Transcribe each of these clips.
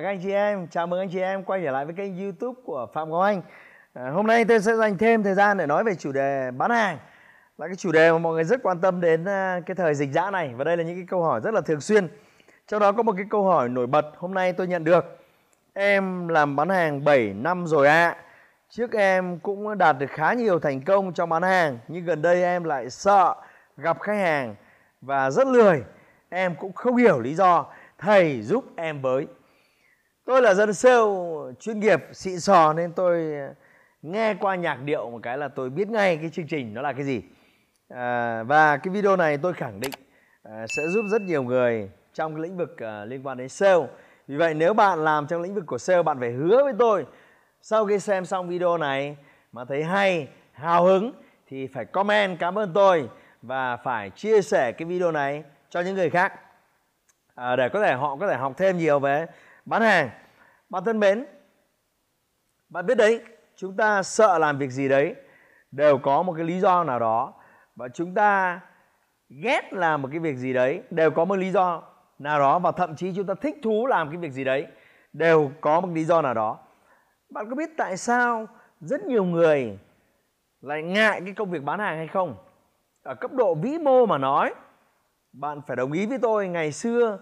Cả các anh chị em, chào mừng anh chị em quay trở lại với kênh YouTube của Phạm Ngọc Anh. À, hôm nay tôi sẽ dành thêm thời gian để nói về chủ đề bán hàng là cái chủ đề mà mọi người rất quan tâm đến à, cái thời dịch dã này và đây là những cái câu hỏi rất là thường xuyên. Trong đó có một cái câu hỏi nổi bật hôm nay tôi nhận được. Em làm bán hàng 7 năm rồi ạ. À. Trước em cũng đạt được khá nhiều thành công trong bán hàng nhưng gần đây em lại sợ gặp khách hàng và rất lười. Em cũng không hiểu lý do. Thầy giúp em với tôi là dân sale chuyên nghiệp xịn sò nên tôi ờ, nghe qua nhạc điệu một cái là tôi biết ngay cái chương trình nó là cái gì. À, và cái video này tôi khẳng định à, sẽ giúp rất nhiều người trong cái lĩnh vực à, liên quan đến sale. Vì vậy nếu bạn làm trong lĩnh vực của sale bạn phải hứa với tôi sau khi xem xong video này mà thấy hay hào hứng thì phải comment cảm ơn tôi và phải chia sẻ cái video này cho những người khác. À, để có thể họ có thể học thêm nhiều về bán hàng bạn thân mến, bạn biết đấy, chúng ta sợ làm việc gì đấy đều có một cái lý do nào đó và chúng ta ghét làm một cái việc gì đấy đều có một lý do nào đó và thậm chí chúng ta thích thú làm cái việc gì đấy đều có một lý do nào đó. Bạn có biết tại sao rất nhiều người lại ngại cái công việc bán hàng hay không? Ở cấp độ vĩ mô mà nói, bạn phải đồng ý với tôi ngày xưa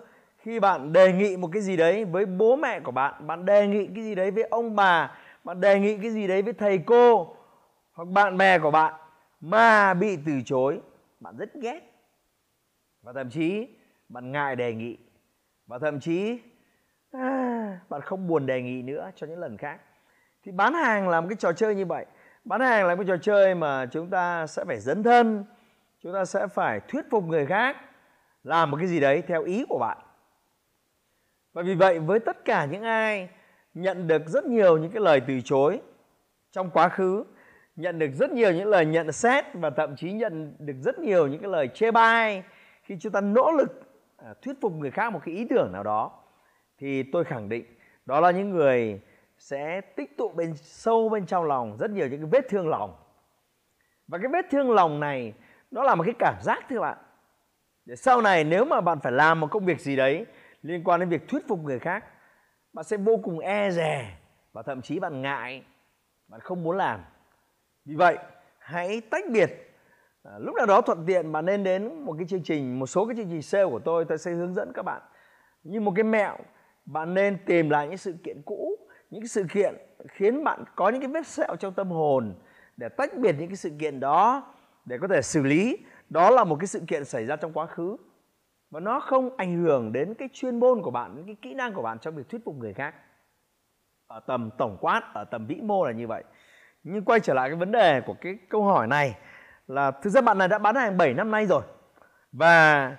khi bạn đề nghị một cái gì đấy với bố mẹ của bạn bạn đề nghị cái gì đấy với ông bà bạn đề nghị cái gì đấy với thầy cô hoặc bạn bè của bạn mà bị từ chối bạn rất ghét. Và thậm chí bạn ngại đề nghị. Và thậm chí à, bạn không buồn đề nghị nữa cho những lần khác. Thì bán hàng là một cái trò chơi như vậy. Bán hàng là một trò chơi mà chúng ta sẽ phải dấn thân chúng ta sẽ phải thuyết phục người khác làm một cái gì đấy theo ý của bạn và vì vậy, với tất cả những ai nhận được rất nhiều những cái lời từ chối trong quá khứ, nhận được rất nhiều những lời nhận xét và thậm chí nhận được rất nhiều những cái lời chê bai khi chúng ta nỗ lực à, thuyết phục người khác một cái ý tưởng nào đó, thì tôi khẳng định đó là những người sẽ tích tụ bên, sâu bên trong lòng rất nhiều những cái vết thương lòng. Và cái vết thương lòng này, nó là một cái cảm giác thưa bạn. Để sau này nếu mà bạn phải làm một công việc gì đấy liên quan đến việc thuyết phục người khác. Bạn sẽ vô cùng e dè và thậm chí bạn ngại bạn không muốn làm. Vì vậy hãy tách biệt. À, lúc nào đó thuận tiện bạn nên đến một cái chương trình một số cái chương trình sale của tôi tôi sẽ hướng dẫn các bạn. Như một cái mẹo bạn nên tìm lại những sự kiện cũ những cái sự kiện khiến bạn có những cái vết sẹo trong tâm hồn để tách biệt những cái sự kiện đó để có thể xử lý. Đó là một cái sự kiện xảy ra trong quá khứ và nó không ảnh hưởng đến cái chuyên môn của bạn, cái kỹ năng của bạn trong việc thuyết phục người khác. Ở tầm tổng quát, ở tầm vĩ mô là như vậy. Nhưng quay trở lại cái vấn đề của cái câu hỏi này là thực ra bạn này đã bán hàng 7 năm nay rồi và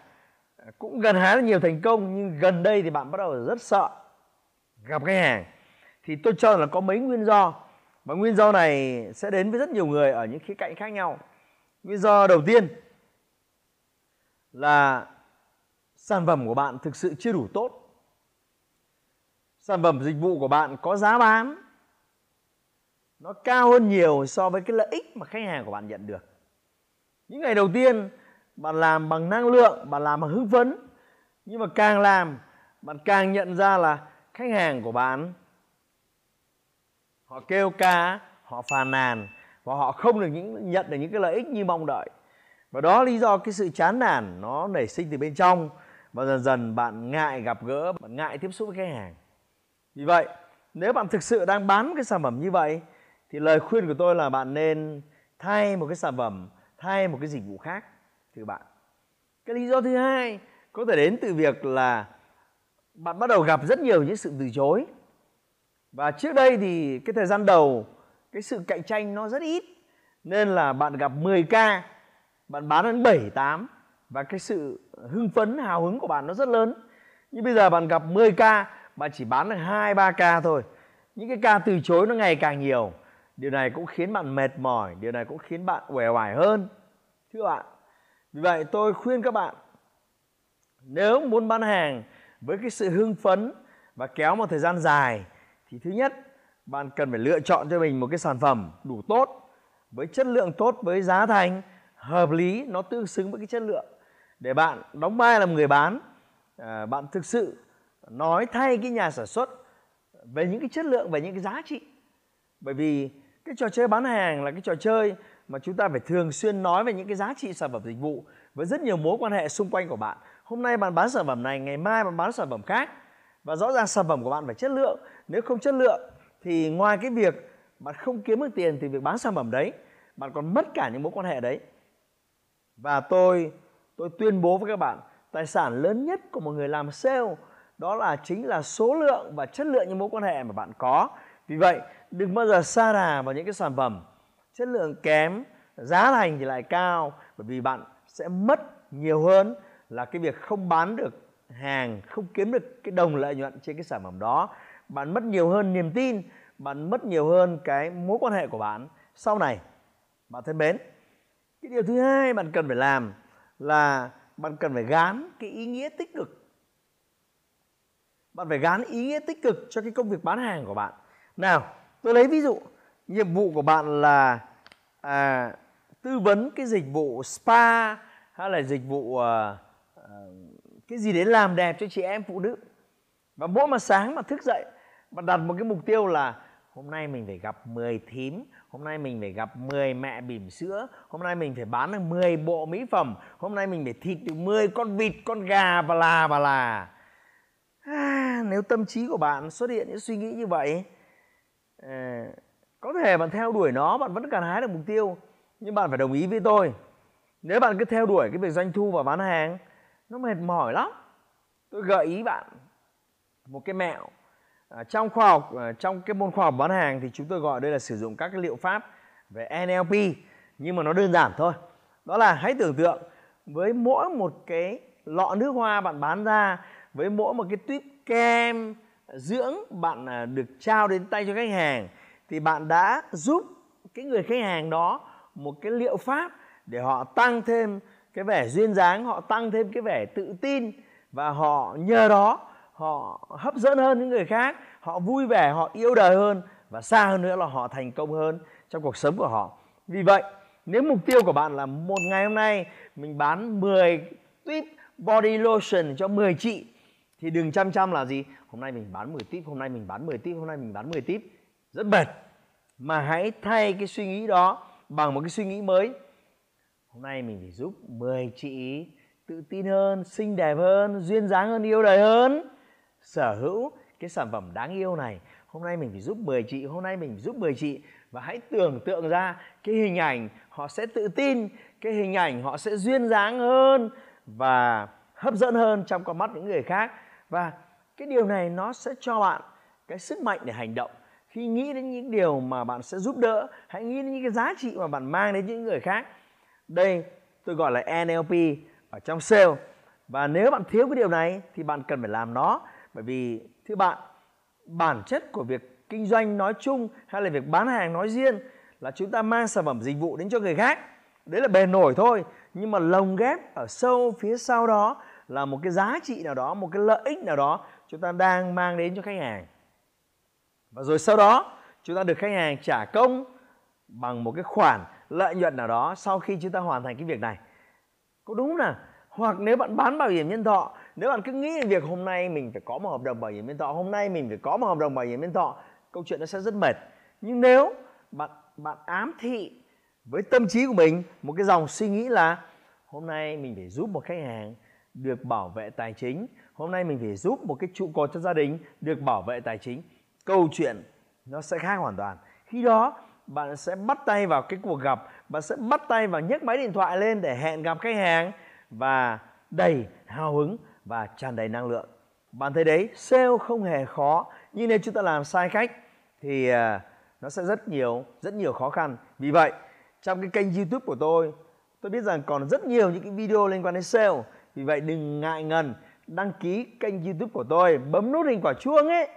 cũng gần hái được nhiều thành công nhưng gần đây thì bạn bắt đầu rất sợ gặp khách hàng thì tôi cho là có mấy nguyên do và nguyên do này sẽ đến với rất nhiều người ở những khía cạnh khác nhau nguyên do đầu tiên là sản phẩm của bạn thực sự chưa đủ tốt. Sản phẩm dịch vụ của bạn có giá bán. Nó cao hơn nhiều so với cái lợi ích mà khách hàng của bạn nhận được. Những ngày đầu tiên, bạn làm bằng năng lượng, bạn làm bằng hưng phấn. Nhưng mà càng làm, bạn càng nhận ra là khách hàng của bạn, họ kêu ca, họ phàn nàn và họ không được những, nhận được những cái lợi ích như mong đợi. Và đó lý do cái sự chán nản nó nảy sinh từ bên trong và dần dần bạn ngại gặp gỡ, bạn ngại tiếp xúc với khách hàng. Vì vậy, nếu bạn thực sự đang bán cái sản phẩm như vậy, thì lời khuyên của tôi là bạn nên thay một cái sản phẩm, thay một cái dịch vụ khác thưa bạn. Cái lý do thứ hai có thể đến từ việc là bạn bắt đầu gặp rất nhiều những sự từ chối. Và trước đây thì cái thời gian đầu, cái sự cạnh tranh nó rất ít. Nên là bạn gặp 10 ca, bạn bán đến 7 8 và cái sự hưng phấn, hào hứng của bạn nó rất lớn. Nhưng bây giờ bạn gặp 10 ca, bạn chỉ bán được hai, ba ca thôi. Những cái ca từ chối nó ngày càng nhiều. Điều này cũng khiến bạn mệt mỏi, điều này cũng khiến bạn uể oải hơn, thưa bạn. Vì vậy tôi khuyên các bạn, nếu muốn bán hàng với cái sự hưng phấn và kéo một thời gian dài, thì thứ nhất, bạn cần phải lựa chọn cho mình một cái sản phẩm đủ tốt, với chất lượng tốt, với giá thành hợp lý, nó tương xứng với cái chất lượng để bạn đóng vai làm người bán à, bạn thực sự nói thay cái nhà sản xuất về những cái chất lượng về những cái giá trị. Bởi vì cái trò chơi bán hàng là cái trò chơi mà chúng ta phải thường xuyên nói về những cái giá trị sản phẩm dịch vụ với rất nhiều mối quan hệ xung quanh của bạn. Hôm nay bạn bán sản phẩm này ngày mai bạn bán sản phẩm khác. Và rõ ràng sản phẩm của bạn phải chất lượng. Nếu không chất lượng thì ngoài cái việc bạn không kiếm được tiền từ việc bán sản phẩm đấy bạn còn mất cả những mối quan hệ đấy. Và tôi tôi tuyên bố với các bạn, tài sản lớn nhất của một người làm sale, đó là chính là số lượng và chất lượng những mối quan hệ mà bạn có. Vì vậy, đừng bao giờ xa đà vào những cái sản phẩm. Chất lượng kém, giá thành thì lại cao, bởi vì bạn sẽ mất nhiều hơn là cái việc không bán được hàng, không kiếm được cái đồng lợi nhuận trên cái sản phẩm đó. Bạn mất nhiều hơn niềm tin, bạn mất nhiều hơn cái mối quan hệ của bạn. Sau này, bạn thân mến, cái điều thứ hai bạn cần phải làm là bạn cần phải gán cái ý nghĩa tích cực. Bạn phải gán ý nghĩa tích cực cho cái công việc bán hàng của bạn. Nào tôi lấy ví dụ nhiệm vụ của bạn là à, tư vấn cái dịch vụ spa hay là dịch vụ à, à, cái gì đấy làm đẹp cho chị em phụ nữ. Và mỗi mà sáng mà thức dậy bạn đặt một cái mục tiêu là hôm nay mình phải gặp 10 thím hôm nay mình phải gặp 10 mẹ bỉm sữa hôm nay mình phải bán được 10 bộ mỹ phẩm hôm nay mình phải thịt được 10 con vịt con gà và là và là. À, nếu tâm trí của bạn xuất hiện những suy nghĩ như vậy à, có thể bạn theo đuổi nó bạn vẫn cần hái được mục tiêu nhưng bạn phải đồng ý với tôi. Nếu bạn cứ theo đuổi cái việc doanh thu và bán hàng nó mệt mỏi lắm. Tôi gợi ý bạn một cái mẹo à, trong khoa học à, trong cái môn khoa học bán hàng thì chúng tôi gọi đây là sử dụng các cái liệu pháp về NLP nhưng mà nó đơn giản thôi. Đó là hãy tưởng tượng với mỗi một cái lọ nước hoa bạn bán ra với mỗi một cái tuyếp kem dưỡng bạn à, được trao đến tay cho khách hàng thì bạn đã giúp cái người khách hàng đó một cái liệu pháp để họ tăng thêm cái vẻ duyên dáng họ tăng thêm cái vẻ tự tin và họ nhờ đó họ hấp dẫn hơn những người khác, họ vui vẻ, họ yêu đời hơn và xa hơn nữa là họ thành công hơn trong cuộc sống của họ. Vì vậy, nếu mục tiêu của bạn là một ngày hôm nay mình bán 10 tuyết body lotion cho 10 chị, thì đừng chăm chăm là gì? Hôm nay mình bán 10 tip hôm nay mình bán 10 tip hôm nay mình bán 10 tip rất mệt. Mà hãy thay cái suy nghĩ đó bằng một cái suy nghĩ mới. Hôm nay mình phải giúp 10 chị tự tin hơn, xinh đẹp hơn, duyên dáng hơn, yêu đời hơn sở hữu cái sản phẩm đáng yêu này. Hôm nay mình phải giúp 10 chị, hôm nay mình phải giúp 10 chị. Và hãy tưởng tượng ra cái hình ảnh họ sẽ tự tin, cái hình ảnh họ sẽ duyên dáng hơn và hấp dẫn hơn trong con mắt những người khác. Và cái điều này nó sẽ cho bạn cái sức mạnh để hành động. Khi nghĩ đến những điều mà bạn sẽ giúp đỡ, hãy nghĩ đến những cái giá trị mà bạn mang đến những người khác. Đây, tôi gọi là NLP ở trong sale. Và nếu bạn thiếu cái điều này thì bạn cần phải làm nó bởi vì, thưa bạn, bản chất của việc kinh doanh nói chung hay là việc bán hàng nói riêng là chúng ta mang sản phẩm dịch vụ đến cho người khác. Đấy là bề nổi thôi, nhưng mà lồng ghép ở sâu phía sau đó là một cái giá trị nào đó, một cái lợi ích nào đó chúng ta đang mang đến cho khách hàng. Và rồi sau đó, chúng ta được khách hàng trả công bằng một cái khoản lợi nhuận nào đó sau khi chúng ta hoàn thành cái việc này. Có đúng không nào hoặc nếu bạn bán bảo hiểm nhân thọ nếu bạn cứ nghĩ về việc hôm nay mình phải có một hợp đồng bảo hiểm nhân thọ, hôm nay mình phải có một hợp đồng bảo hiểm nhân thọ, câu chuyện nó sẽ rất mệt. Nhưng nếu bạn bạn ám thị với tâm trí của mình một cái dòng suy nghĩ là hôm nay mình phải giúp một khách hàng được bảo vệ tài chính, hôm nay mình phải giúp một cái trụ cột cho gia đình được bảo vệ tài chính, câu chuyện nó sẽ khác hoàn toàn. Khi đó, bạn sẽ bắt tay vào cái cuộc gặp, bạn sẽ bắt tay vào nhấc máy điện thoại lên để hẹn gặp khách hàng và đầy hào hứng và tràn đầy năng lượng. Bạn thấy đấy, sale không hề khó. Nhưng nếu chúng ta làm sai cách, thì à, nó sẽ rất nhiều rất nhiều khó khăn. Vì vậy, trong cái kênh youtube của tôi tôi biết rằng còn rất nhiều những cái video liên quan đến sale. Vì vậy đừng ngại ngần đăng ký kênh youtube của tôi, bấm nút hình quả chuông ấy,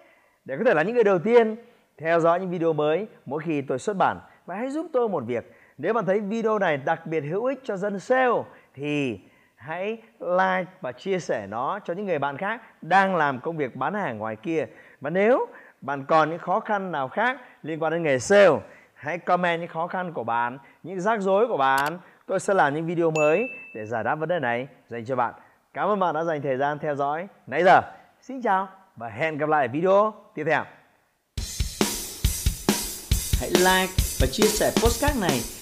để có thể là những người đầu tiên theo dõi những video mới mỗi khi tôi xuất bản. Và hãy giúp tôi một việc. Nếu bạn thấy video này đặc biệt hữu ích cho dân sale, thì hãy like và chia sẻ nó cho những người bạn khác đang làm công việc bán hàng ngoài kia. Và nếu bạn còn những khó khăn nào khác liên quan đến nghề sale, hãy comment những khó khăn của bạn, những rắc rối của bạn. Tôi sẽ làm những video mới để giải đáp vấn đề này dành cho bạn. Cảm ơn bạn đã dành thời gian theo dõi nãy giờ. Xin chào và hẹn gặp lại ở video tiếp theo. Hãy like và chia sẻ postcard này